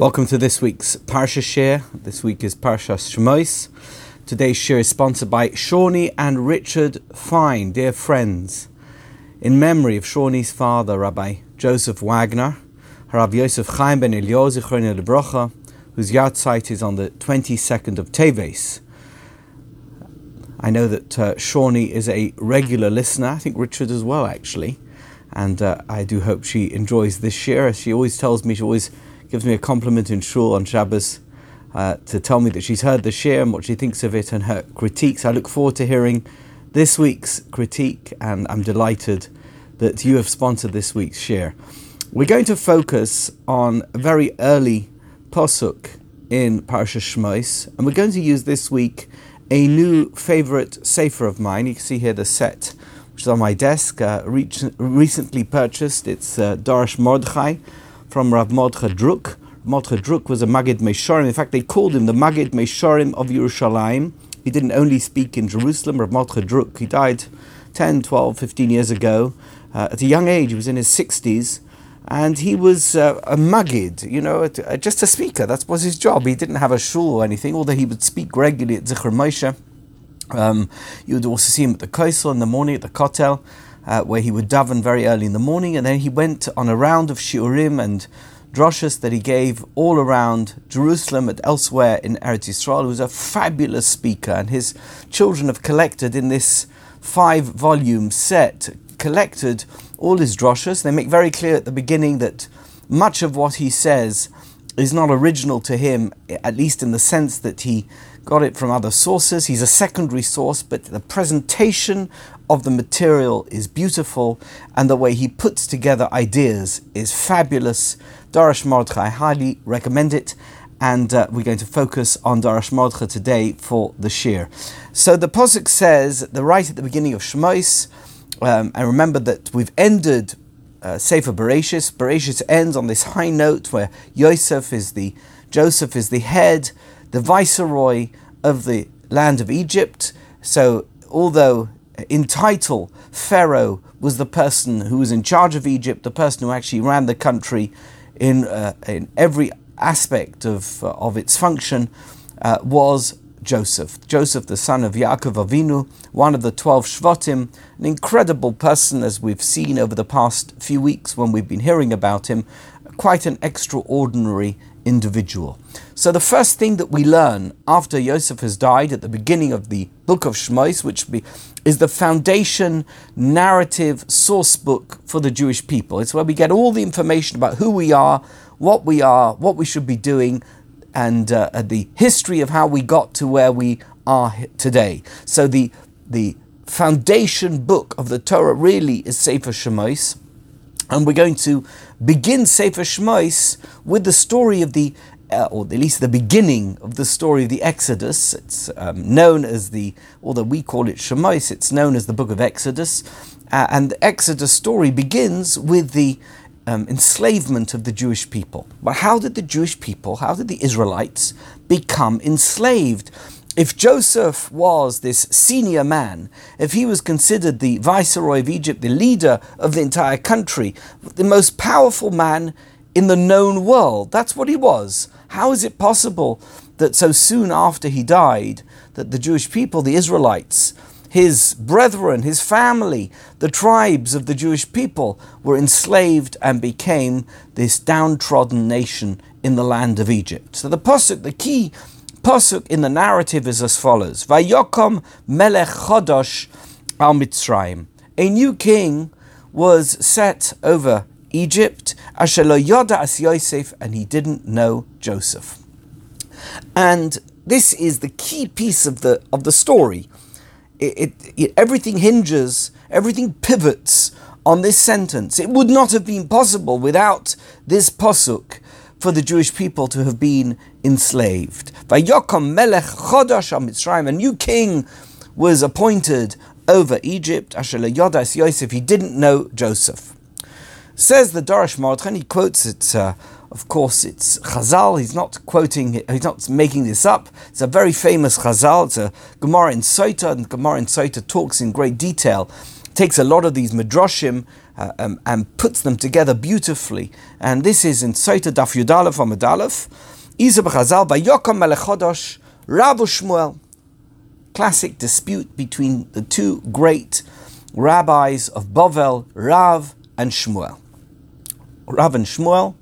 Welcome to this week's Parsha Share. This week is Parsha Shmois. Today's share is sponsored by Shawnee and Richard Fine, dear friends. In memory of Shawnee's father, Rabbi Joseph Wagner, Rabbi Yosef Chaim ben Elioz Lebrocha, whose yahrzeit is on the 22nd of Teves. I know that uh, Shawnee is a regular listener, I think Richard as well, actually, and uh, I do hope she enjoys this share. She always tells me she always gives me a compliment in shul on Shabbos uh, to tell me that she's heard the share and what she thinks of it and her critiques. I look forward to hearing this week's critique, and I'm delighted that you have sponsored this week's share. We're going to focus on a very early posuk in Parsha Shmois, and we're going to use this week a new favorite sefer of mine. You can see here the set, which is on my desk, uh, recently purchased. It's uh, Darash Mordechai from Rav Mordechai Druk. Mordechai Druk was a Magid Meshorim. In fact, they called him the Magid Meshorim of Yerushalayim. He didn't only speak in Jerusalem. Rav Mordechai Druk, he died 10, 12, 15 years ago. Uh, at a young age, he was in his 60s, and he was uh, a Magid, you know, uh, just a speaker. That was his job. He didn't have a shul or anything, although he would speak regularly at Zichar Moshe. Um, you would also see him at the Kosel in the morning at the Kotel uh, where he would daven very early in the morning, and then he went on a round of shiurim and droshes that he gave all around Jerusalem and elsewhere in Eretz Yisrael. He was a fabulous speaker, and his children have collected in this five-volume set, collected all his droshes. They make very clear at the beginning that much of what he says is not original to him, at least in the sense that he got it from other sources. He's a secondary source, but the presentation of the material is beautiful, and the way he puts together ideas is fabulous. Darash Mordechai, I highly recommend it. And uh, we're going to focus on Darash Mordechai today for the Shir. So the Posuk says, the right at the beginning of Shmois, um, and remember that we've ended uh, Sefer Bereshis. Bereshis ends on this high note where Yosef is the, Joseph is the head, the viceroy of the land of Egypt. So although in title, Pharaoh was the person who was in charge of Egypt, the person who actually ran the country in, uh, in every aspect of, uh, of its function, uh, was Joseph. Joseph, the son of Yaakov Avinu, one of the 12 Shvatim, an incredible person as we've seen over the past few weeks when we've been hearing about him, quite an extraordinary individual. So the first thing that we learn after Joseph has died at the beginning of the book of Shmois, which be, is the foundation narrative source book for the Jewish people. It's where we get all the information about who we are, what we are, what we should be doing, and uh, the history of how we got to where we are today. So the the foundation book of the Torah really is Sefer Shmois. And we're going to begin Sefer Shmois with the story of the, uh, or at least the beginning of the story of the Exodus. It's um, known as the, although we call it Shmois, it's known as the book of Exodus. Uh, and the Exodus story begins with the um, enslavement of the Jewish people. But how did the Jewish people, how did the Israelites become enslaved? If Joseph was this senior man, if he was considered the viceroy of Egypt, the leader of the entire country, the most powerful man in the known world, that's what he was. How is it possible that so soon after he died, that the Jewish people, the Israelites, his brethren, his family, the tribes of the Jewish people were enslaved and became this downtrodden nation in the land of Egypt. So the posuk, the key pasuk in the narrative is as follows: Vayokom Melech Chodosh al Mitzrayim. A new king was set over Egypt, Ashelo Yoda as Yosef, and he didn't know Joseph. And this is the key piece of the of the story. It, it, it, everything hinges, everything pivots on this sentence. It would not have been possible without this pasuk for the Jewish people to have been enslaved. Vayokom melech chodosh a new king was appointed over Egypt. Asher Yodas Yosef, he didn't know Joseph. Says the Darash Mordechai, he quotes it. Uh, of course, it's Chazal. He's not quoting. He's not making this up. It's a very famous Chazal. It's a Gemara in Sota, and Gemara in Sota talks in great detail. Takes a lot of these midrashim uh, um, and puts them together beautifully. And this is in Soita Daf Yudalef Amadalef. Isa b'chazal Vayokom Melechodosh Rabu Shmuel. Classic dispute between the two great rabbis of Bovel, Rav and Shmuel. Rav and Shmuel,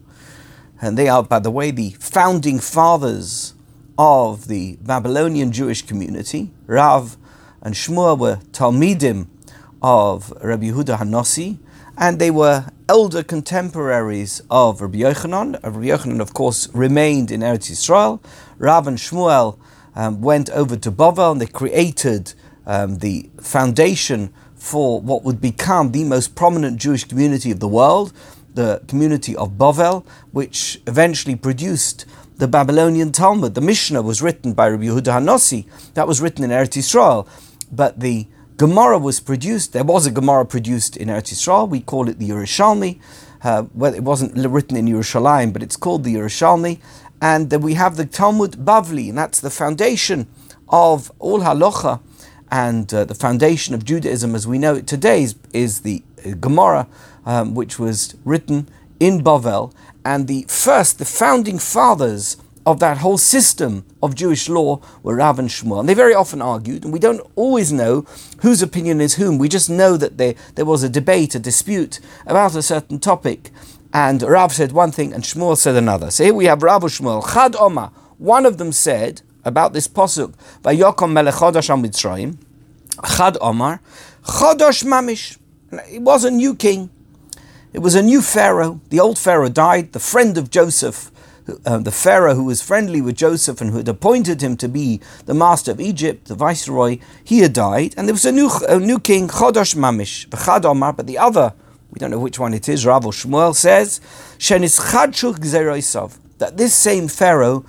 and they are, by the way, the founding fathers of the Babylonian Jewish community. Rav and Shmuel were Talmidim of Rabbi Yehuda Hanossi, and they were elder contemporaries of Rabbi Yochanan. Rabbi Yochanan, of course, remained in Eretz Yisrael. Rav and Shmuel um, went over to Bavel and they created um, the foundation for what would become the most prominent Jewish community of the world, the community of Bavel, which eventually produced the Babylonian Talmud. The Mishnah was written by Rabbi Yehuda Hanossi, that was written in Eretz Yisrael, but the Gemara was produced, there was a Gemara produced in Eretz Yisrael, we call it the Yerushalmi. Uh, well, it wasn't written in Yerushalayim, but it's called the Yerushalmi. And then we have the Talmud Bavli, and that's the foundation of all halacha and uh, the foundation of Judaism as we know it today is, is the uh, Gemara, um, which was written in Bavel. And the first, the founding fathers of that whole system of Jewish law were Rav and Shmuel. And they very often argued, and we don't always know whose opinion is whom. We just know that there, there was a debate, a dispute about a certain topic. And Rav said one thing and Shmuel said another. So here we have Rav and Shmuel. Chad Omar. One of them said about this posuk, Vayokom melech chodosh Mitzrayim. Chad Omar. Chodosh mamish. It was a new king. It was a new Pharaoh. The old Pharaoh died. The friend of Joseph uh, the Pharaoh who was friendly with Joseph and who had appointed him to be the master of Egypt, the viceroy, he had died, and there was a new, a new king, Chodosh Mamish, V'chad but the other, we don't know which one it is, Rav Shmuel says, that this same Pharaoh,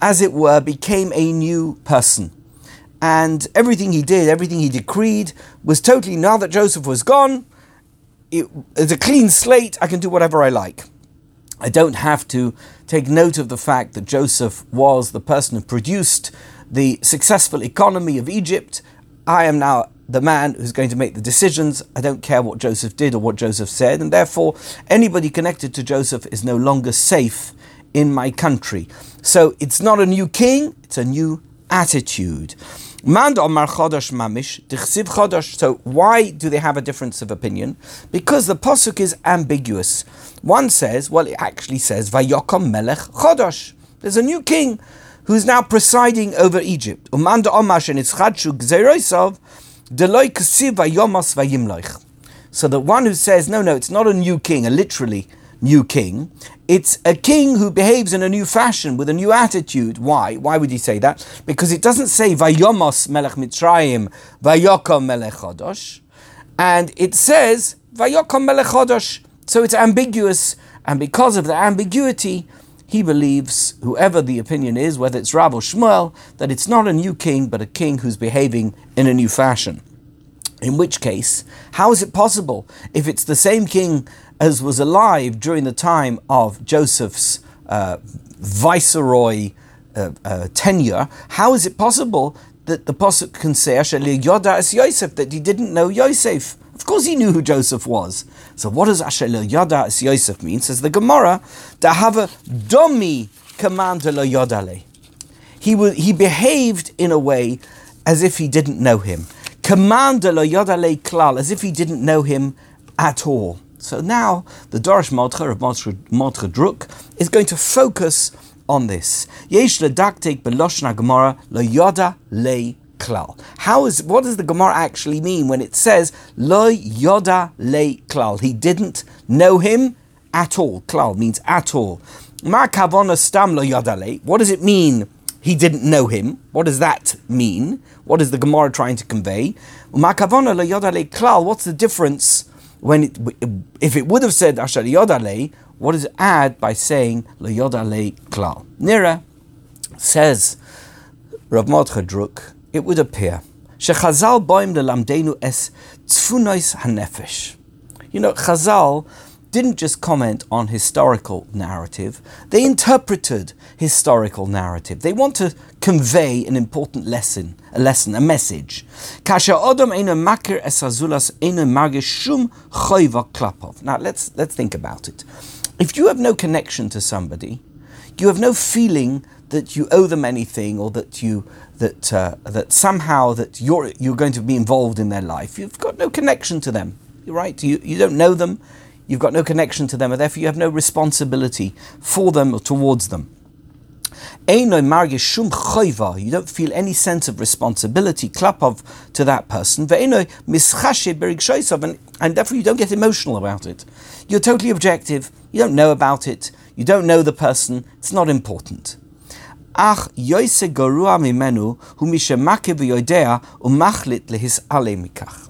as it were, became a new person. And everything he did, everything he decreed, was totally, now that Joseph was gone, it, it's a clean slate, I can do whatever I like. I don't have to take note of the fact that Joseph was the person who produced the successful economy of Egypt. I am now the man who's going to make the decisions. I don't care what Joseph did or what Joseph said, and therefore anybody connected to Joseph is no longer safe in my country. So it's not a new king, it's a new attitude. Mand Omar Chodosh Mamish, Dichsiv Chodosh. So why do they have a difference of opinion? Because the Pasuk is ambiguous. One says, well, it actually says, Vayokom Melech Chodosh. There's a new king who's now presiding over Egypt. Umanda Omar Shenitzchadshu Gzeroisov, Deloy Kasiv Vayomos Vayimloich. So the one who says, no, no, it's not a new king, literally new king. It's a king who behaves in a new fashion with a new attitude. Why? Why would he say that? Because it doesn't say Vayomos Melech Mitzrayim, Vayokom Melech Chodosh, and it says Vayokom Melech Chodosh. So it's ambiguous, and because of the ambiguity, he believes, whoever the opinion is, whether it's Rab or Shmuel, that it's not a new king, but a king who's behaving in a new fashion. In which case, how is it possible if it's the same king as was alive during the time of Joseph's uh, viceroy uh, uh, tenure, how is it possible that the Pasuk can say, Yoda as Yosef, that he didn't know Yosef? Of course he knew who Joseph was. So what does Asher Yada as Yosef mean? Says the Gemara, have a domi command yodale. He, he behaved in a way as if he didn't know him. Command lo yodale klal, as if he didn't know him at all. So now the Dorish Modcha of Modcha Druk is going to focus on this. Yesh ledaktek beloshna Gemara lo yoda le klal. How is what does the Gemara actually mean when it says lo yoda le klal? He didn't know him at all. Klal means at all. Ma kavona stam lo le. What does it mean? He didn't know him. What does that mean? What is the Gemara trying to convey? Ma le klal. What's the difference? When it, if it would have said Asher Yodale, what does it add by saying Le Yodale Klal? Nira says Rav Mordechai it would appear Shechazal boim lelamdenu es tzfunois hanefesh. You know, Chazal didn't just comment on historical narrative, they interpreted historical narrative. They want to convey an important lesson, a lesson, a message. Now let's let's think about it. If you have no connection to somebody, you have no feeling that you owe them anything or that you that uh, that somehow that you're you're going to be involved in their life. You've got no connection to them. Right? You you don't know them. You've got no connection to them, and therefore you have no responsibility for them or towards them. You don't feel any sense of responsibility, klapov, to that person. And therefore you don't get emotional about it. You're totally objective. You don't know about it. You don't know the person. It's not important.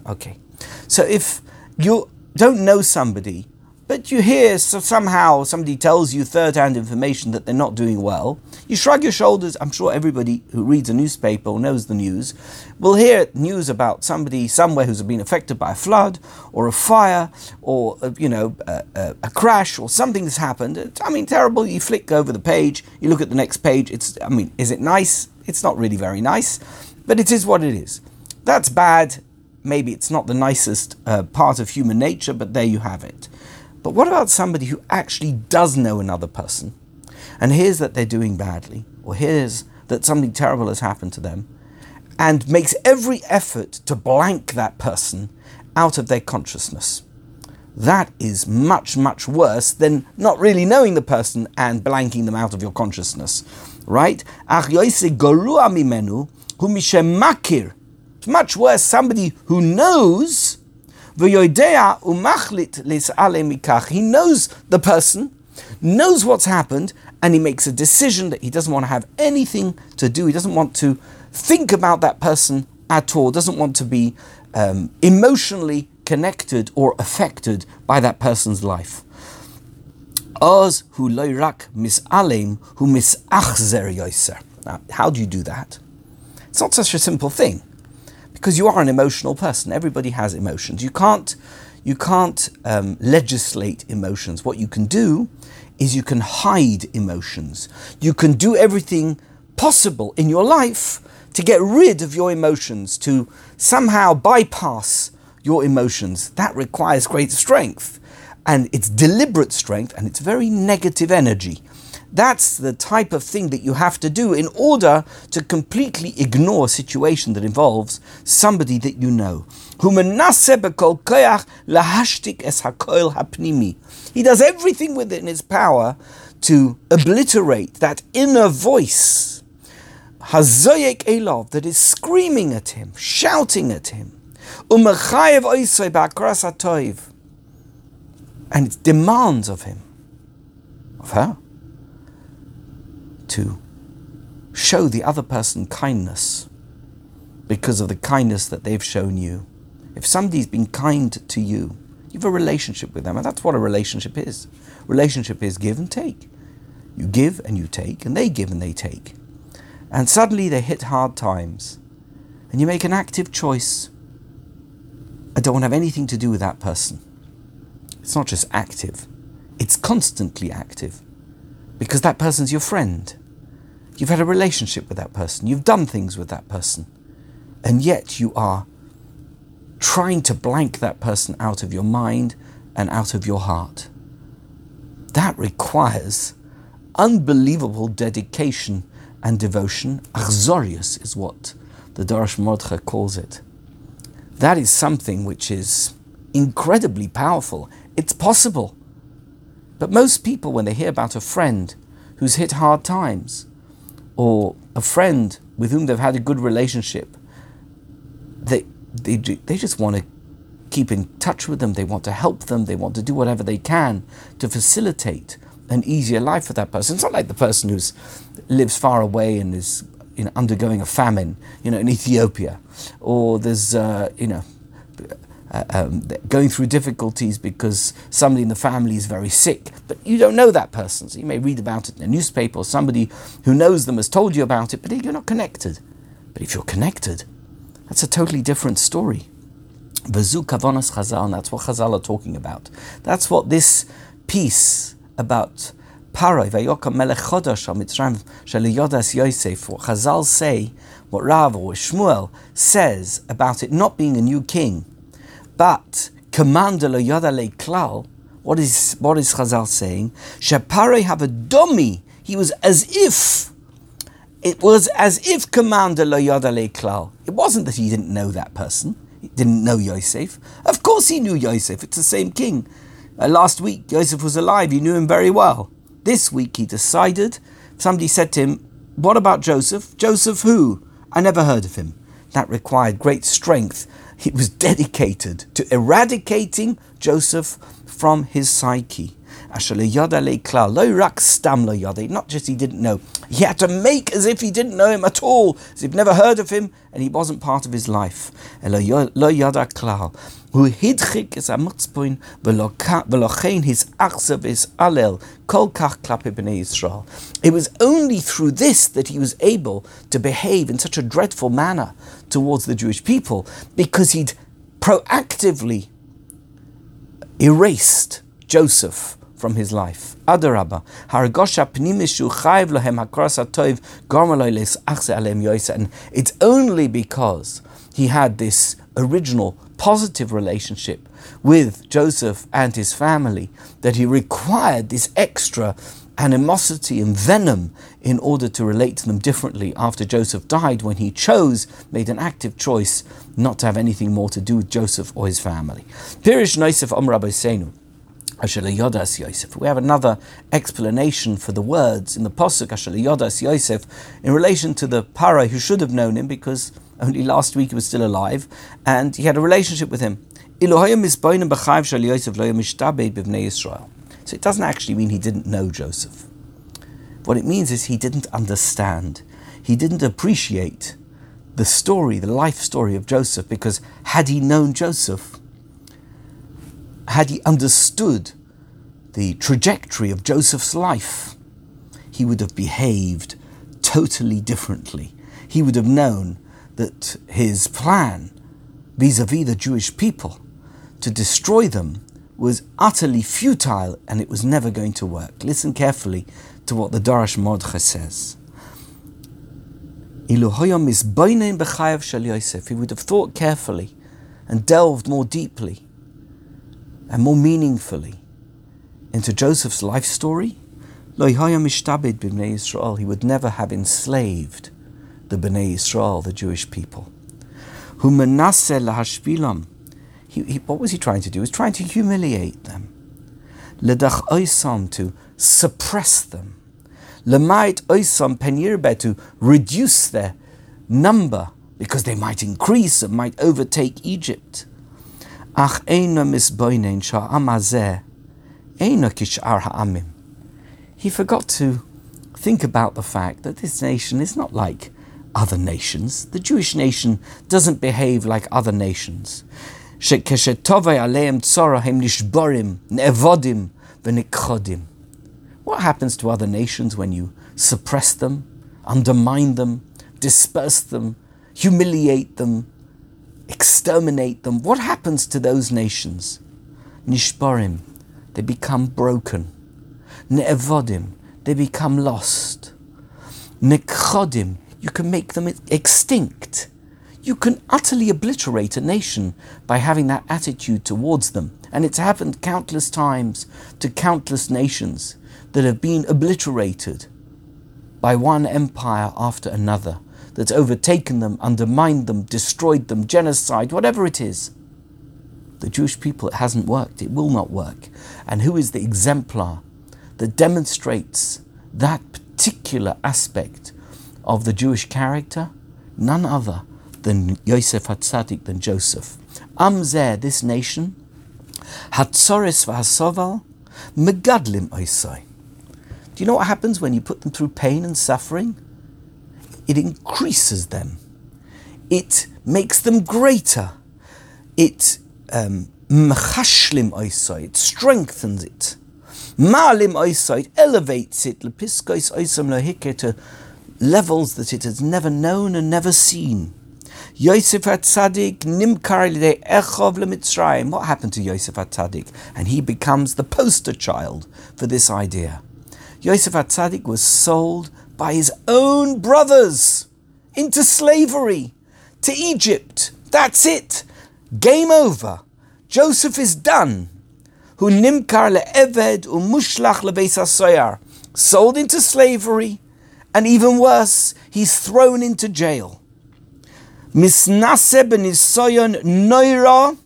Okay. So if you don't know somebody, but you hear so somehow somebody tells you third-hand information that they're not doing well, you shrug your shoulders. I'm sure everybody who reads a newspaper or knows the news will hear news about somebody somewhere who's been affected by a flood or a fire or uh, you know a, a, a crash or something that's happened. I mean, terrible. You flick over the page, you look at the next page. It's I mean, is it nice? It's not really very nice, but it is what it is. That's bad maybe it's not the nicest uh, part of human nature, but there you have it. But what about somebody who actually does know another person and hears that they're doing badly or hears that something terrible has happened to them and makes every effort to blank that person out of their consciousness? That is much, much worse than not really knowing the person and blanking them out of your consciousness. Right? It's much worse somebody who knows he knows the person, knows what's happened, and he makes a decision that he doesn't want to have anything to do. He doesn't want to think about that person at all, doesn't want to be um, emotionally connected or affected by that person's life. Now, how do you do that? It's not such a simple thing because you are an emotional person. Everybody has emotions. You can't, you can't um, legislate emotions. What you can do is you can hide emotions. You can do everything possible in your life to get rid of your emotions, to somehow bypass your emotions. That requires great strength. And it's deliberate strength and it's very negative energy. That's the type of thing that you have to do in order to completely ignore a situation that involves somebody that you know. He does everything within his power to obliterate that inner voice, hazoyek elov, that is screaming at him, shouting at him. And it demands of him, of her, to show the other person kindness because of the kindness that they've shown you. If somebody's been kind to you, you have a relationship with them, and that's what a relationship is. Relationship is give and take. You give and you take, and they give and they take. And suddenly they hit hard times, and you make an active choice. I don't want to have anything to do with that person. It's not just active, it's constantly active because that person's your friend. You've had a relationship with that person. You've done things with that person. And yet you are trying to blank that person out of your mind and out of your heart. That requires unbelievable dedication and devotion. Achzorius is what the Darash Mordcha calls it. That is something which is incredibly powerful. It's possible. But most people, when they hear about a friend who's hit hard times, or a friend with whom they've had a good relationship, they, they, they just want to keep in touch with them, they want to help them, they want to do whatever they can to facilitate an easier life for that person. It's not like the person who lives far away and is you know, undergoing a famine, you know, in Ethiopia, or there's, uh, you know, uh, um, going through difficulties because somebody in the family is very sick, but you don't know that person. So you may read about it in a newspaper or somebody who knows them has told you about it, but you're not connected. But if you're connected, that's a totally different story. Vazu kavanas Chazal, and that's what Chazal are talking about. That's what this piece about Paroi Vayokam Melech Chodosh Mitzrayim Yosef. What Chazal say, what Rav or Shmuel says about it not being a new king, but commander lo Yodale Klal. What is what is Chazal saying? Shaparoi have a dummy. He was as if it was as if commander lo Yodale Klal. It wasn't that he didn't know that person He didn't know Yosef. Of course he knew Yosef. It's the same king. Uh, last week, Yosef was alive. He knew him very well. This week, he decided. Somebody said to him, What about Joseph? Joseph who? I never heard of him. That required great strength. He was dedicated to eradicating Joseph from his psyche. Not just he didn't know, he had to make as if he didn't know him at all, as if never heard of him and he wasn't part of his life. Who hidchik is a mutzpoin, velochain his alel, kol kach b'nei Yisrael. It was only through this that he was able to behave in such a dreadful manner towards the Jewish people, because he'd proactively erased Joseph from his life. Adarabba, haragosha pnimishu chayv lohem hakras atov gormaloiles achse alem. And it's only because he had this original positive relationship with Joseph and his family that he required this extra animosity and venom in order to relate to them differently after Joseph died when he chose, made an active choice not to have anything more to do with Joseph or his family. Pirish Nosef Om Rabbi Seinu. Yosef. We have another explanation for the words in the Pasuk Yodas Yosef in relation to the Para who should have known him because only last week he was still alive and he had a relationship with him. So it doesn't actually mean he didn't know Joseph. What it means is he didn't understand, he didn't appreciate the story, the life story of Joseph, because had he known Joseph, had he understood the trajectory of Joseph's life, he would have behaved totally differently. He would have known that his plan vis a vis the Jewish people to destroy them was utterly futile and it was never going to work. Listen carefully to what the Darash Mordechai says. He would have thought carefully and delved more deeply and more meaningfully into Joseph's life story, he would never have enslaved the Bnei Israel, the Jewish people. He, he, what was he trying to do? He was trying to humiliate them. to suppress them. to reduce their number because they might increase and might overtake Egypt. Ach eina misboinen sha'am hazeh, eina kish'ar ha'amim. He forgot to think about the fact that this nation is not like other nations. The Jewish nation doesn't behave like other nations. What happens to other nations when you suppress them, undermine them, disperse them, humiliate them, exterminate them, what happens to those nations? Nishbarim, they become broken. Ne'evodim, they become lost. Nekhodim, you can make them extinct. You can utterly obliterate a nation by having that attitude towards them. And it's happened countless times to countless nations that have been obliterated by one empire after another that's overtaken them, undermined them, destroyed them, genocide, whatever it is. The Jewish people, it hasn't worked, it will not work. And who is the exemplar that demonstrates that particular aspect of the Jewish character? None other than Yosef Hatzadik, than Joseph. Amzer, this nation, Hatzoris v'hasoval, Megadlim oisai. Do you know what happens when you put them through pain and suffering? It increases them, it makes them greater, it um, it strengthens it. Oisai, it elevates it, lepiskois oisam lohike to levels that it has never known and never seen. Yosef Atzadik nimkar echov lemitzrayim. What happened to Yosef Atzadik? And he becomes the poster child for this idea. Yosef Atzadik was sold by his own brothers into slavery to Egypt. That's it. Game over. Joseph is done. Hu nimkar le'eved u'mushlach le'beis Sold into slavery, and even worse, he's thrown into jail. Misnase benisoyon noira.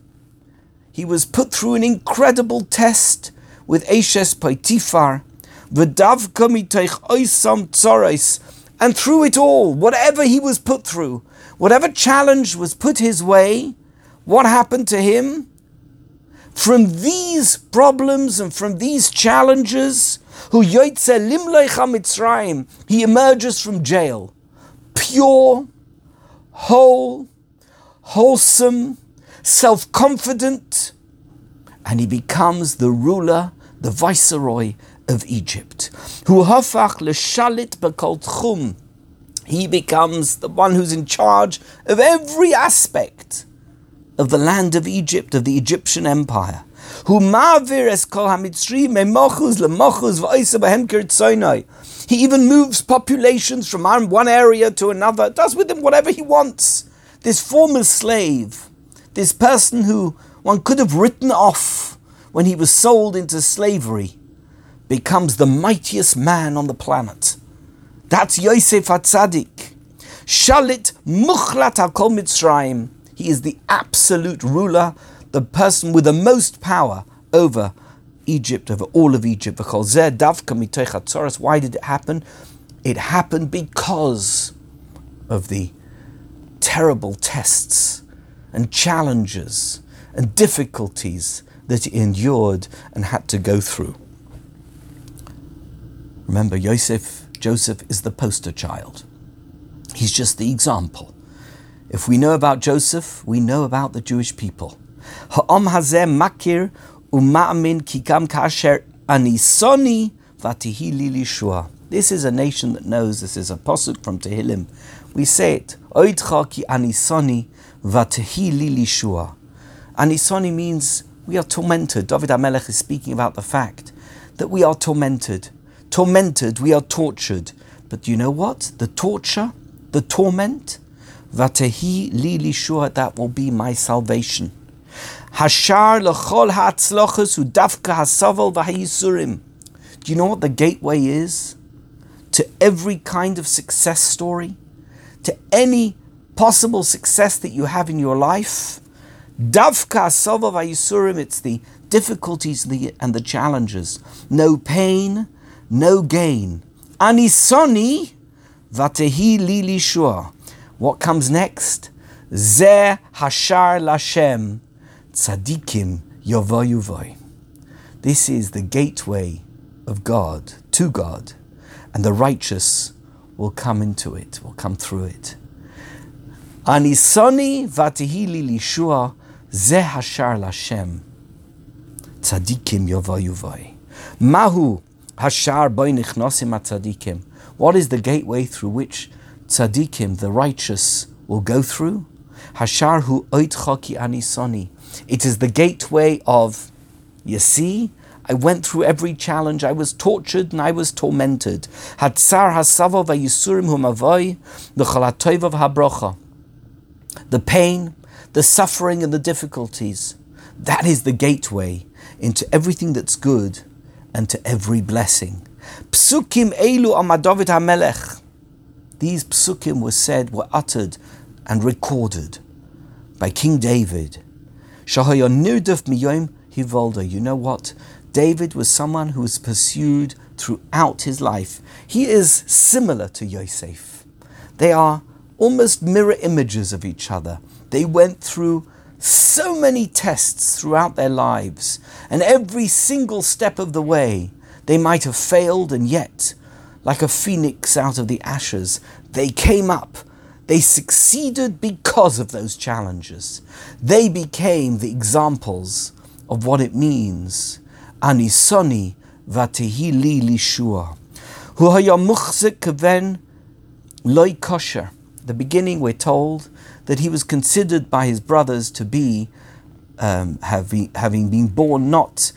He was put through an incredible test with Ashes Potiphar. And through it all, whatever he was put through, whatever challenge was put his way, what happened to him? From these problems and from these challenges, who he emerges from jail, pure, whole, wholesome, self confident, and he becomes the ruler, the viceroy of Egypt. Who hafach le shalit bakoltchum. He becomes the one who's in charge of every aspect of the land of Egypt, of the Egyptian empire. He even moves populations from one area to another, does with them whatever he wants. This former slave, this person who one could have written off when he was sold into slavery, becomes the mightiest man on the planet. That's Yosef Hatzadik. Shalit Muchlat HaKol Mitzrayim. He is the absolute ruler, the person with the most power over Egypt, over all of Egypt. Why did it happen? It happened because of the terrible tests and challenges and difficulties that he endured and had to go through. Remember, Joseph, Joseph is the poster child. He's just the example. If we know about Joseph, we know about the Jewish people. Hazeh makir uma'amin kasher anisoni vatihi lilishua. This is a nation that knows. This is a posuk from Tehillim. We say it. Oidcha ki anisoni vatihi lilishua. Anisoni means we are tormented. David HaMelech is speaking about the fact that we are tormented. Tormented, we are tortured. But you know what? The torture, the torment, Vatehi li lishua, that will be my salvation. Hashar v'hayisurim. Do you know what the gateway is? To every kind of success story? To any possible success that you have in your life? Davka hasavel v'hayisurim, it's the difficulties and the challenges. No pain, no gain. Anisoni vatehi li lishua. What comes next? Ze hashar lashem tzadikim yovoy This is the gateway of God to God, and the righteous will come into it, will come through it. Anisoni vatehi vatihili lishua ze hashar lashem tzadikim yovoy Mahu hashar tzadikim. What is the gateway through which tzaddikim, the righteous, will go through. Hasharhu oitchaki anisoni. It is the gateway of, you see, I went through every challenge. I was tortured and I was tormented. Hatsar hasavo vayisurim humavoy l'chalatoivav habrocha. The pain, the suffering, and the difficulties. That is the gateway into everything that's good and to every blessing. Psukim elu amadovid hamelech. These psukim were said, were uttered and recorded by King David. Shahayon You know what? David was someone who was pursued throughout his life. He is similar to Yosef. They are almost mirror images of each other. They went through so many tests throughout their lives, and every single step of the way they might have failed, and yet like a phoenix out of the ashes. They came up. They succeeded because of those challenges. They became the examples of what it means. Anisoni vatehi li lishua. Hu haya muchzik loy kosher. the beginning, we're told that he was considered by his brothers to be, um, having, having been born not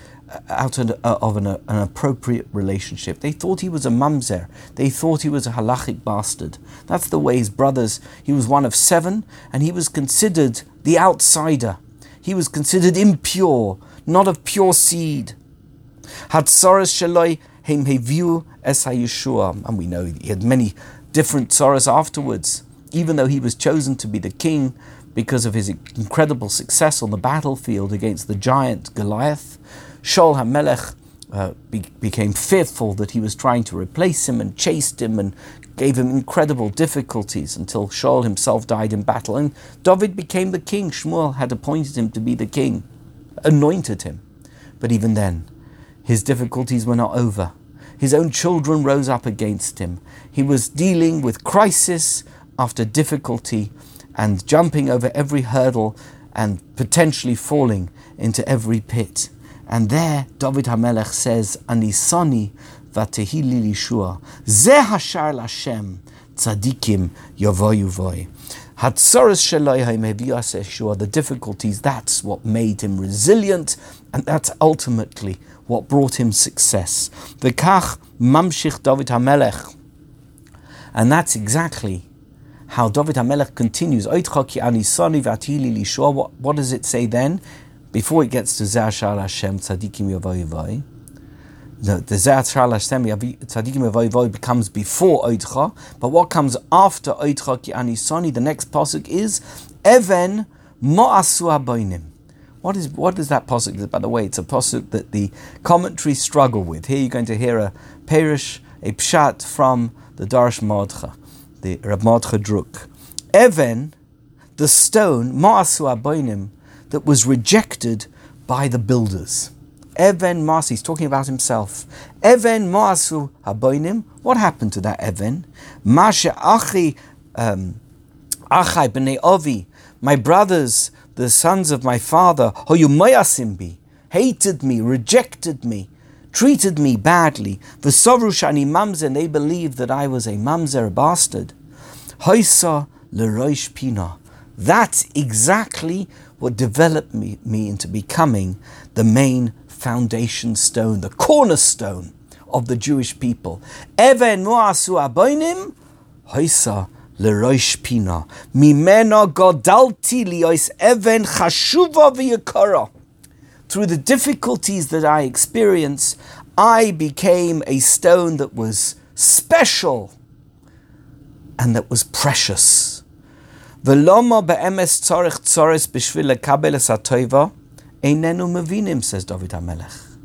out of, uh, of an, uh, an, appropriate relationship. They thought he was a mamzer. They thought he was a halachic bastard. That's the way his brothers, he was one of seven, and he was considered the outsider. He was considered impure, not of pure seed. Hatzaras shaloi heim heviu es. And we know he had many different sorrows afterwards. Even though he was chosen to be the king because of his incredible success on the battlefield against the giant Goliath, Shaul HaMelech uh, be, became fearful that he was trying to replace him and chased him and gave him incredible difficulties until Shaul himself died in battle. And David became the king. Shmuel had appointed him to be the king, anointed him. But even then, his difficulties were not over. His own children rose up against him. He was dealing with crisis after difficulty and jumping over every hurdle and potentially falling into every pit. And there, David HaMelech says, Anisani vatehili lishua. Ze hashar Lashem tzadikim yovoyu voy. Shaloi The difficulties, that's what made him resilient, and that's ultimately what brought him success. The kach mamshich David HaMelech. And that's exactly how David HaMelech continues. What, does it say then? before it gets to Zashar Hashem Tzadikim Yavoy the, the Zashar Hashem Tzadikim Yavoy becomes before Oidcha, but what comes after Oidcha Ki Anisoni, the next pasuk is Even Mo'asu Aboinim. What is what is that pasuk? By the way, it's a pasuk that the commentary struggle with. Here you're going to hear a perish, a pshat from the Darsh Mordcha, the Rab Mordcha Druk. Even, the stone, Mo'asu Aboinim, that was rejected by the builders. Even Mas, he's talking about himself. Even Masu Haboinim. What happened to that Even? Masha Achi um, Achai B'nei Ovi. My brothers, the sons of my father, Hoyumayasimbi, hated me, rejected me, treated me badly. The Sovrushani Mamzer, they believed that I was a Mamzer, bastard. Hoisa Leroish Pina. That's exactly what developed me, me into becoming the main foundation stone, the cornerstone of the Jewish people. Even moasu aboinim, hoisa leroish pina. Mimena godalti liois even chashuva v'yakara. Through the difficulties that I experienced, I became a stone that was special and that was precious. Says David HaMelech.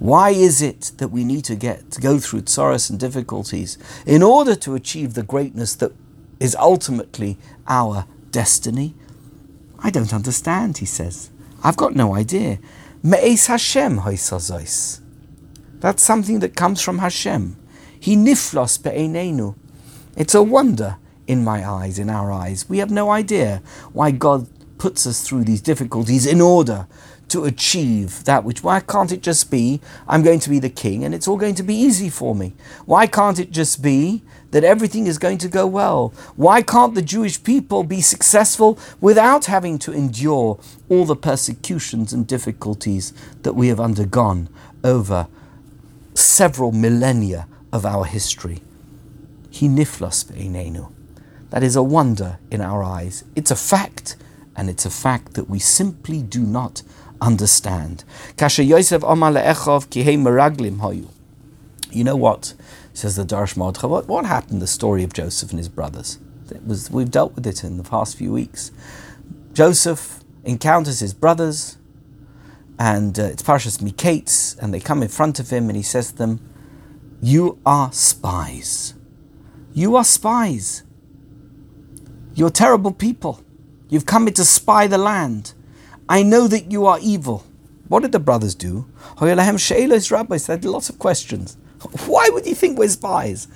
Why is it that we need to get to go through tzoros and difficulties in order to achieve the greatness that is ultimately our destiny? I don't understand, he says. I've got no idea. Me'es Hashem hoisazois. That's something that comes from Hashem. He niflos be'einenu. It's a wonder in my eyes, in our eyes. We have no idea why God puts us through these difficulties in order to achieve that which why can't it just be I'm going to be the king and it's all going to be easy for me? Why can't it just be that everything is going to go well? Why can't the Jewish people be successful without having to endure all the persecutions and difficulties that we have undergone over several millennia of our history? That is a wonder in our eyes. It's a fact, and it's a fact that we simply do not understand. Yosef hoyu. You know what? Says the Darsh Mordcha. What, what happened, the story of Joseph and his brothers? It was, we've dealt with it in the past few weeks. Joseph encounters his brothers, and uh, it's Parshas Miketz, and they come in front of him, and he says to them, You are spies. You are spies. You're terrible people. You've come here to spy the land. I know that you are evil. What did the brothers do? Rabbis had lots of questions. Why would you think we're spies?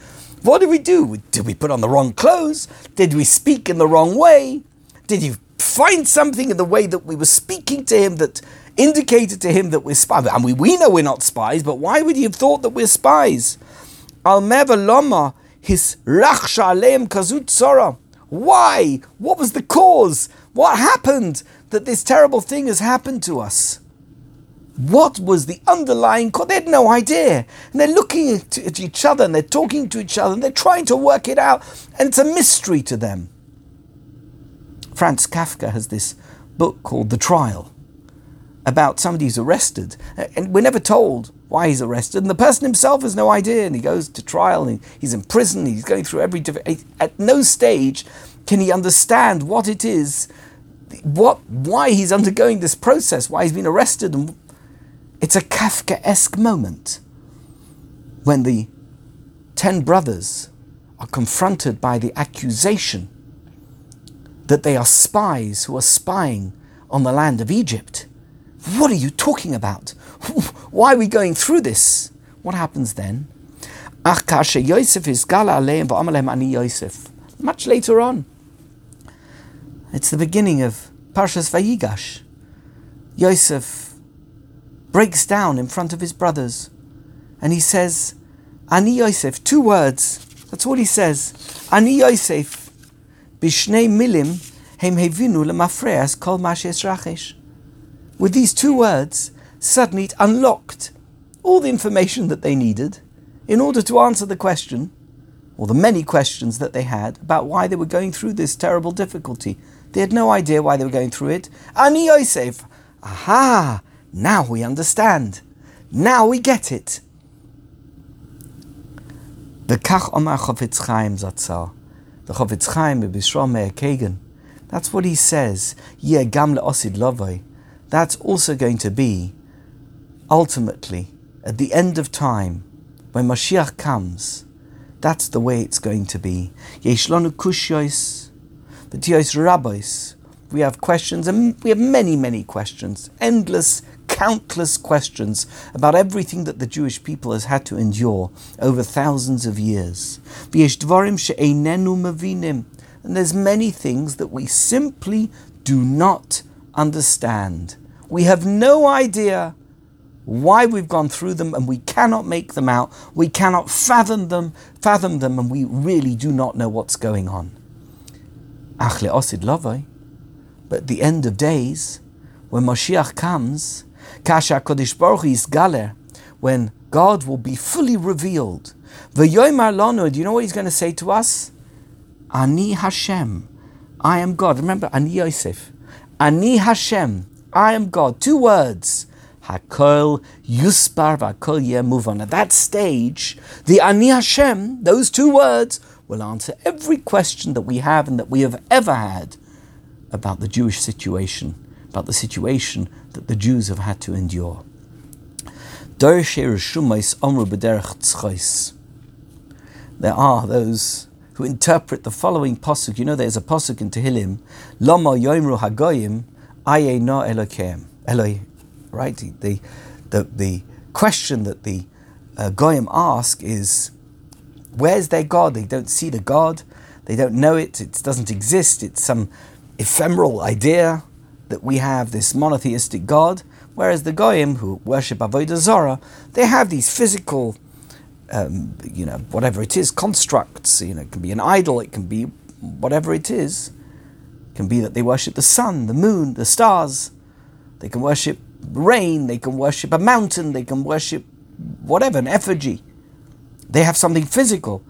What did we do? Did we put on the wrong clothes? Did we speak in the wrong way? Did you find something in the way that we were speaking to him that indicated to him that we're spies? And we, we know we're not spies, but why would you have thought that we're spies? Al loma his rachsha aleim kazut Why? What was the cause? What happened that this terrible thing has happened to us? What was the underlying cause? They had no idea. And they're looking at, at each other and they're talking to each other and they're trying to work it out. And it's a mystery to them. Franz Kafka has this book called The Trial about somebody who's arrested. And we're never told why he's arrested, and the person himself has no idea, and he goes to trial, and he's in prison, he's going through every different. At no stage can he understand what it is, what why he's undergoing this process, why he's been arrested, and it's a Kafkaesque moment when the ten brothers are confronted by the accusation that they are spies who are spying on the land of Egypt. What are you talking about? Why are we going through this? What happens then? Much later on. It's the beginning of Parshas Vayigash. Yosef breaks down in front of his brothers and he says, Ani Yosef, two words. That's all he says. Ani Yosef, bishnei milim, hem hevinu lemafreas kol mashes. With these two words, suddenly it unlocked all the information that they needed in order to answer the question, or the many questions that they had about why they were going through this terrible difficulty. They had no idea why they were going through it. Ani Yosef, aha, now we understand. Now we get it. The Kach Omar Chofetz Chaim Zatzal. The Chofetz Chaim B'Bishra Meir Kagan. That's what he says. Yeh gam le'osid lovoi that's also going to be ultimately at the end of time when Mashiach comes. That's the way it's going to be. Yeshlanu kushois, v'tiyos rabbis. We have questions, and we have many, many questions, endless, countless questions about everything that the Jewish people has had to endure over thousands of years. And there's many things that we simply do not understand. We have no idea why we've gone through them and we cannot make them out. We cannot fathom them, fathom them, and we really do not know what's going on. But at the end of days, when Moshiach comes, Kasha Kodesh Baruch is galer, when God will be fully revealed. V'yoymar lanu, do you know what he's going to say to us? Ani Hashem, I am God. Remember, Ani Yosef. Ani Hashem, I am God. Two words. Hakol Yuspar Vakol Move At that stage, the Ani Hashem, those two words, will answer every question that we have and that we have ever had about the Jewish situation, about the situation that the Jews have had to endure. There are those who interpret the following posuk. You know, there's a posuk in Tehillim, Lama Yoimru Hagoyim, Aye no Elokeim. Eloi, right? The, the, the question that the uh, Goyim ask is, where's their God? They don't see the God. They don't know it. It doesn't exist. It's some ephemeral idea that we have this monotheistic God. Whereas the Goyim, who worship Avodah Zorah, they have these physical, um, you know, whatever it is, constructs. You know, it can be an idol, it can be whatever it is It can be that they worship the sun, the moon, the stars. They can worship rain, they can worship a mountain, they can worship whatever, an effigy. They have something physical.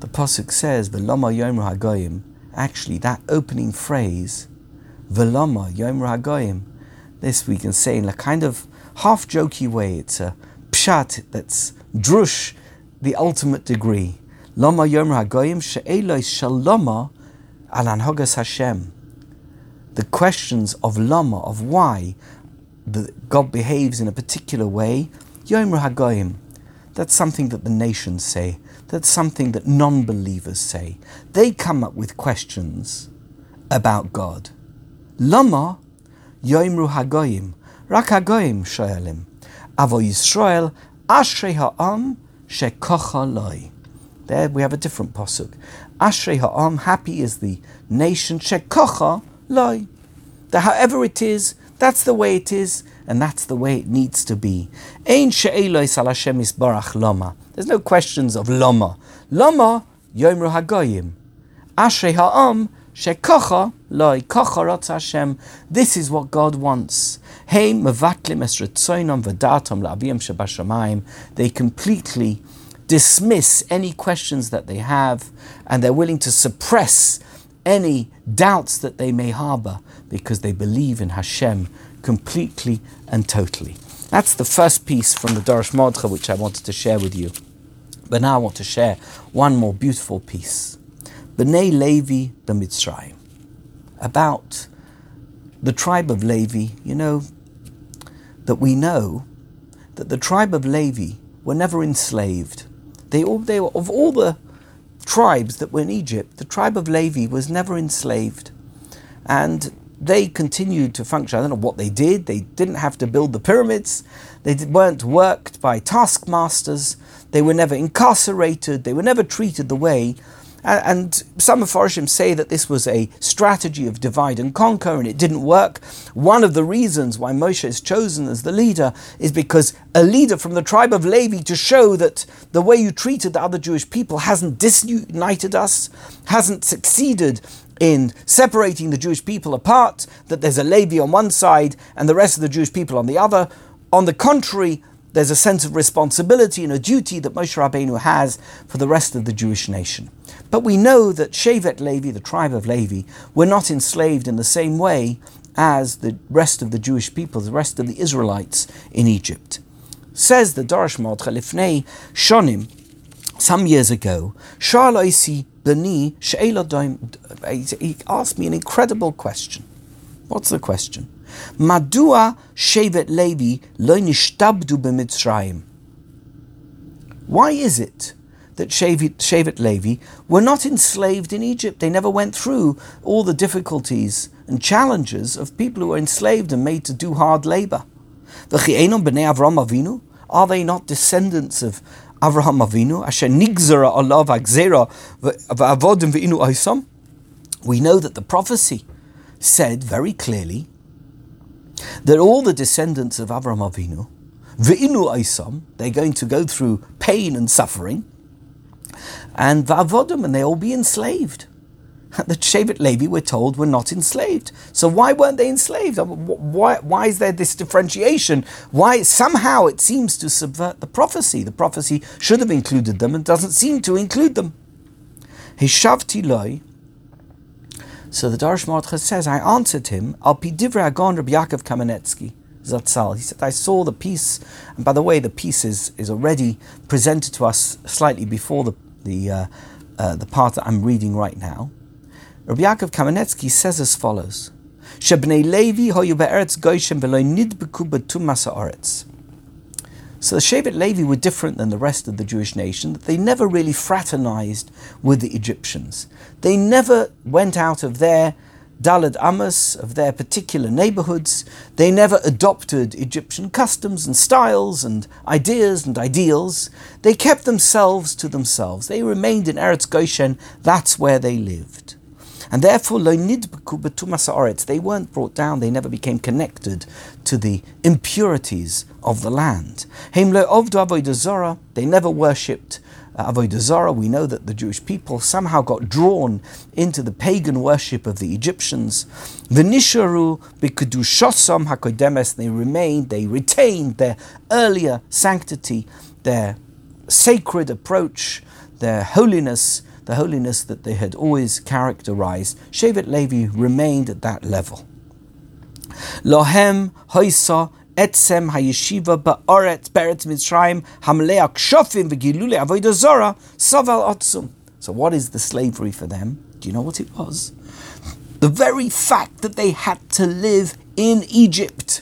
The Pasuk says, Velama Yomru Hagoyim, actually that opening phrase, Velama Yomru Hagoyim, this we can say in a kind of half jokey way. It's a pshat that's drush the ultimate degree. Lama Yom Hagoyim She'eloi Shaloma al Anhogas Hashem. The questions of Lama, of why the, God behaves in a particular way, Yom Hagoyim. That's something that the nations say. That's something that non believers say. They come up with questions about God. Lama Yomru Hagoyim. Rak Hagoyim Shoelim. Avo Yisrael Ashrei Ha'am Shekocha There we have a different posuk. Ashrei ha'am, happy is the nation. Shekocha loy. That however it is, That's the way it is, and that's the way it needs to be. There's no questions of lama. Lama yomru hagoyim. Ashrei ha'am shekocha loy kocha Hashem. This is what God wants. Hey mevatlim esretzoinom v'datom la'aviyam shabashamayim. They completely dismiss any questions that they have, and they're willing to suppress any doubts that they may harbor because they believe in Hashem completely and totally. That's the first piece from the Darash Mordcha which I wanted to share with you. But now I want to share one more beautiful piece. B'nai Levi the b'Mitzrayim. About the tribe of Levi, you know, that we know that the tribe of Levi were never enslaved. They all, they were, of all the tribes that were in Egypt, the tribe of Levi was never enslaved. And they continued to function. I don't know what they did. They didn't have to build the pyramids. They weren't worked by taskmasters. They were never incarcerated. They were never treated the way and some of Mepharshim say that this was a strategy of divide and conquer and it didn't work. One of the reasons why Moshe is chosen as the leader is because a leader from the tribe of Levi to show that the way you treated the other Jewish people hasn't disunited us, hasn't succeeded in separating the Jewish people apart, that there's a Levi on one side and the rest of the Jewish people on the other. On the contrary, there's a sense of responsibility and a duty that Moshe Rabbeinu has for the rest of the Jewish nation. But we know that Shevet Levi, the tribe of Levi, were not enslaved in the same way as the rest of the Jewish people, the rest of the Israelites in Egypt. Says the Darash Mordcha Lifnei Shonim, some years ago, Sharlaisi Bani he asked me an incredible question. What's the question? Madua Shevet Levi lo b'Mitzrayim. Why is it that Shevet Levi were not enslaved in Egypt? They never went through all the difficulties and challenges of people who were enslaved and made to do hard labor. V'chienon b'nei Avram Avinu? Are they not descendants of Avraham Avinu? Asher nigzara alav agzera v'avodim v'inu oisam? We know that the prophecy said very clearly that all the descendants of Avraham Avinu, Ve'inu Aisam, they're going to go through pain and suffering, and Va'avodim, and they all be enslaved. The Shevet Levi, we're told, were not enslaved. So why weren't they enslaved? Why, why is there this differentiation? Why somehow it seems to subvert the prophecy? The prophecy should have included them and doesn't seem to include them. Hishavti loy, so the Darash Mordcha says, I answered him, Al Pidivra Agon Rabbi Yaakov Kamenetsky. Zatzal. He said, I saw the piece, and by the way, the piece is, is already presented to us slightly before the, the, uh, uh, the part that I'm reading right now. Rabbi Yaakov Kamenetsky says as follows, Shebnei Levi hoyu be'eretz goyshem v'loy nidbeku b'tumas ha'aretz. So the Shevet Levi were different than the rest of the Jewish nation, they never really fraternized with the Egyptians. They never went out of their Dalad Amos, of their particular neighborhoods. They never adopted Egyptian customs and styles and ideas and ideals. They kept themselves to themselves. They remained in Eretz Goshen, that's where they lived. And therefore, they weren't brought down, they never became connected to the impurities of the land. They never worshipped uh, Avodah. We know that the Jewish people somehow got drawn into the pagan worship of the Egyptians. V'nisharu b'kedushosam hakodemes. They remained, they retained their earlier sanctity, their sacred approach, their holiness, the holiness that they had always characterized. Shevet Levi remained at that level. Lohem hoisa etzem hayeshiva beretz mitzrayim v'gilule saval otzum. So what is the slavery for them? Do you know what it was? The very fact that they had to live in Egypt,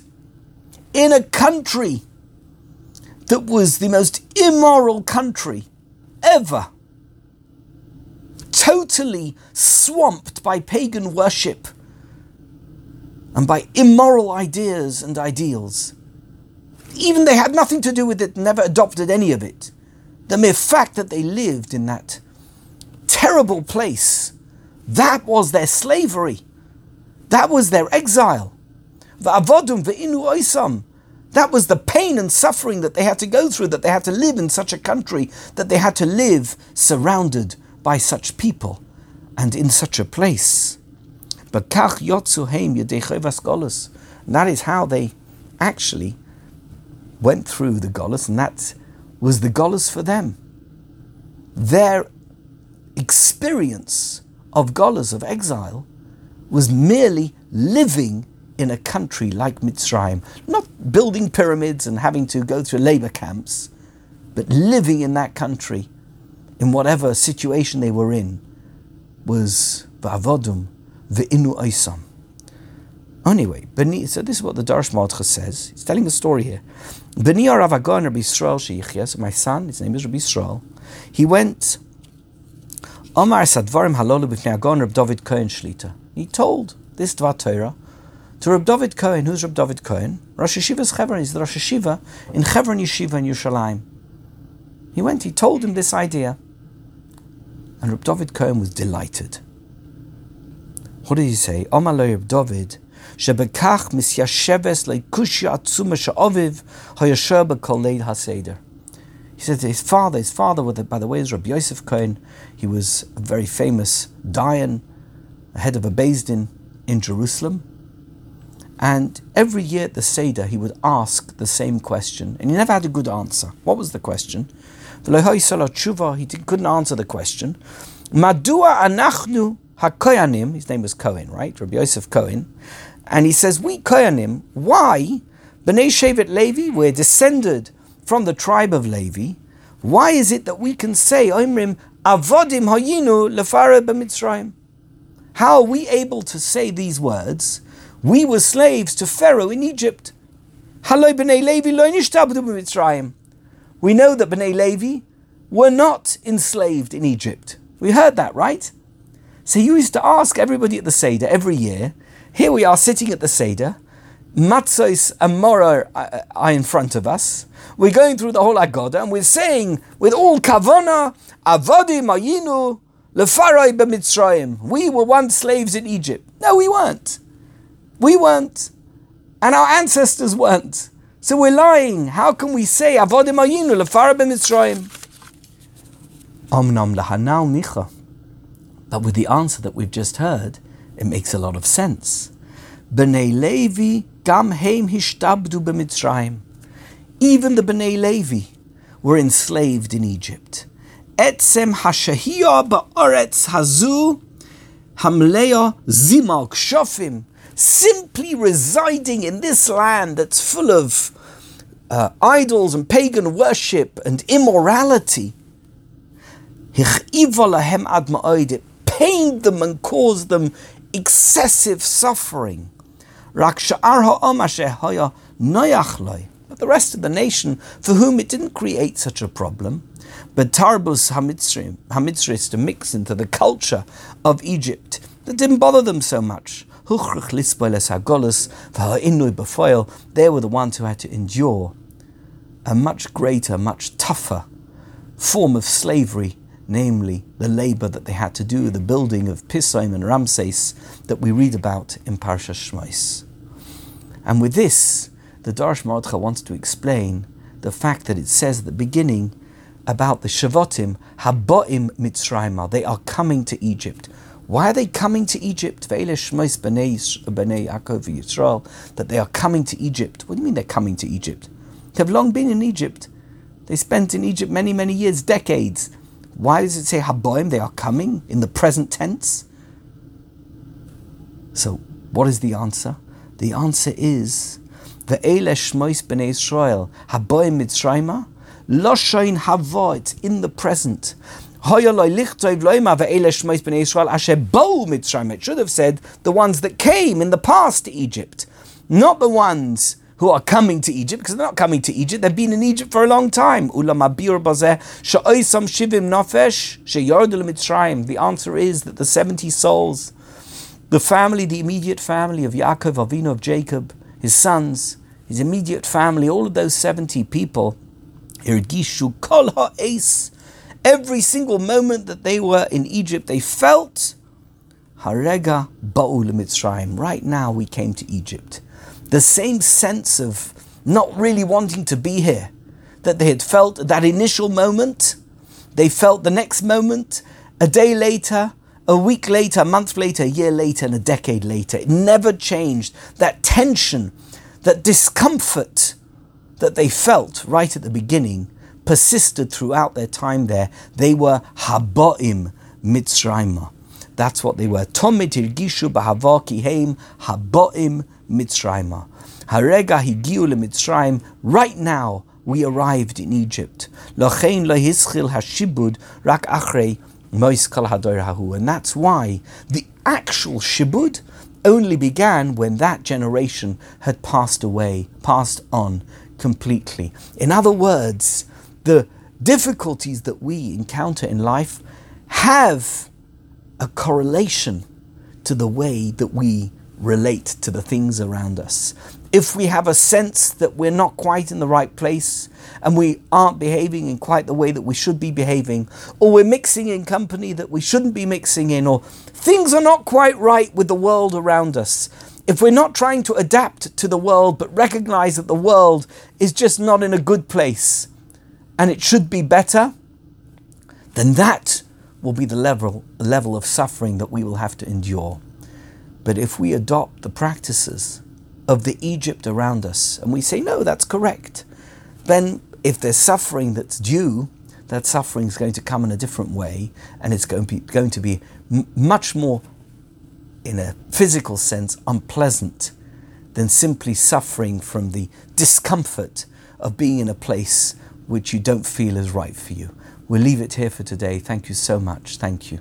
in a country that was the most immoral country ever totally swamped by pagan worship and by immoral ideas and ideals. Even they had nothing to do with it, never adopted any of it. The mere fact that they lived in that terrible place, that was their slavery. That was their exile. Va'avodum ve'inu oisam. That was the pain and suffering that they had to go through, that they had to live in such a country, that they had to live surrounded by such people and in such a place. But kach that is how they actually went through the Golas, and that was the Golas for them. Their experience of Golas, of exile, was merely living in a country like Mitzrayim, not building pyramids and having to go through labor camps, but living in that country, in whatever situation they were in, was Va'avodum ve'inu oisam. Anyway, Beni, so this is what the Darsh Mordcha says. He's telling a story here. Beni Ravagon Rabbi Yisrael Sheichias, my son, his name is Rabbi Yisrael, he went Omar Sadvarim Halolu b'fnei Agon Rabbi David Cohen Shlita. He told this Dvar Torah to Rabbi David Cohen. Who's Rabbi David Cohen? Rosh Yeshiva's Chevron. He's the Rosh Yeshiva in Chevron Yeshiva in Yerushalayim. He went, he told him this idea. And Reb David Cohen was delighted. What did he say? Omalo Reb David, Shebekach misyasheves leikushya atzuma she'oviv hayasher b'koleil haseder. He said to his father, his father, by the way, is Rabbi Yosef Cohen. He was a very famous Dayan, head of a Din in Jerusalem. And every year at the Seder, he would ask the same question, and he never had a good answer. What was the question? He couldn't answer the question. Madua anachnu hakoyanim, his name was Cohen, right? Rabbi Yosef Cohen. And he says, We Koyanim, why? B'nai Shevet Levi, we're descended from the tribe of Levi. Why is it that we can say, Avodim Hayinu Lefara b'Mitzrayim? How are we able to say these words? We were slaves to Pharaoh in Egypt. Haloi b'nei Levi lo nishtabdu b'Mitzrayim. We know that b'nei Levi were not enslaved in Egypt. We heard that, right? So you used to ask everybody at the Seder every year, here we are sitting at the Seder, matzos and moror uh, uh, are in front of us. We're going through the whole Agoda and we're saying with all kavana, avodim ayinu lefarai b'mitzrayim. We were once slaves in Egypt. No, we weren't. We weren't. And our ancestors weren't. So we're lying. How can we say avodim ayinu lefarai b'mitzrayim? Omnam lahanal micha. But with the answer that we've just heard, it makes a lot of sense. Bnei Levi gam heim hishtabdu b'Mitzrayim. Even the Bnei Levi were enslaved in Egypt. Etzem hashahiyah ba'oretz hazu hamleya zimal shofim. Simply residing in this land that's full of uh, idols and pagan worship and immorality. It pained them and caused them excessive suffering. But the rest of the nation, for whom it didn't create such a problem, but Tarbus Hamitzris to mix into the culture of Egypt, that didn't bother them so much. They were the ones who had to endure a much greater, much tougher form of slavery namely the labor that they had to do, the building of Pisaim and Ramses that we read about in Parsha Shmos. And with this, the Darsh Mordcha wants to explain the fact that it says at the beginning about the Shavotim, Haboim Mitzrayim, they are coming to Egypt. Why are they coming to Egypt? That they are coming to Egypt. What do you mean they're coming to Egypt? They've long been in Egypt. They spent in Egypt many, many years, decades. Why does it say Haboim? They are coming in the present tense. So, what is the answer? The answer is the Shmois b'nei Israel Haboim mitzrayma loshain. It's in the present. It should have said the ones that came in the past to Egypt, not the ones who are coming to Egypt, because they're not coming to Egypt, they've been in Egypt for a long time. The answer is that the 70 souls, the family, the immediate family of Yaakov, Avinu of Jacob, his sons, his immediate family, all of those 70 people, every single moment that they were in Egypt, they felt Harega Ba'ul Mitzrayim. Right now we came to Egypt. the same sense of not really wanting to be here that they had felt at that initial moment, they felt the next moment, a day later, a week later, a month later, a year later, and a decade later. It never changed. That tension, that discomfort that they felt right at the beginning persisted throughout their time there. They were Haboim Mitzrayim. That's what they were. Tomit irgishu b'hava heim haboim Mitzrayim. Harega higiu Mitzrayim. Right now, we arrived in Egypt. Lochein lehischil hashibud rak achrei mois kol hahu. And that's why the actual shibud only began when that generation had passed away, passed on completely. In other words, the difficulties that we encounter in life have a correlation to the way that we relate to the things around us. If we have a sense that we're not quite in the right place and we aren't behaving in quite the way that we should be behaving, or we're mixing in company that we shouldn't be mixing in, or things are not quite right with the world around us, if we're not trying to adapt to the world but recognize that the world is just not in a good place and it should be better, then that will be the level, level of suffering that we will have to endure. But if we adopt the practices of the Egypt around us and we say, no, that's correct, then if there's suffering that's due, that suffering is going to come in a different way and it's going to be, going to be m- much more in a physical sense, unpleasant than simply suffering from the discomfort of being in a place which you don't feel is right for you. We'll leave it here for today. Thank you so much. Thank you.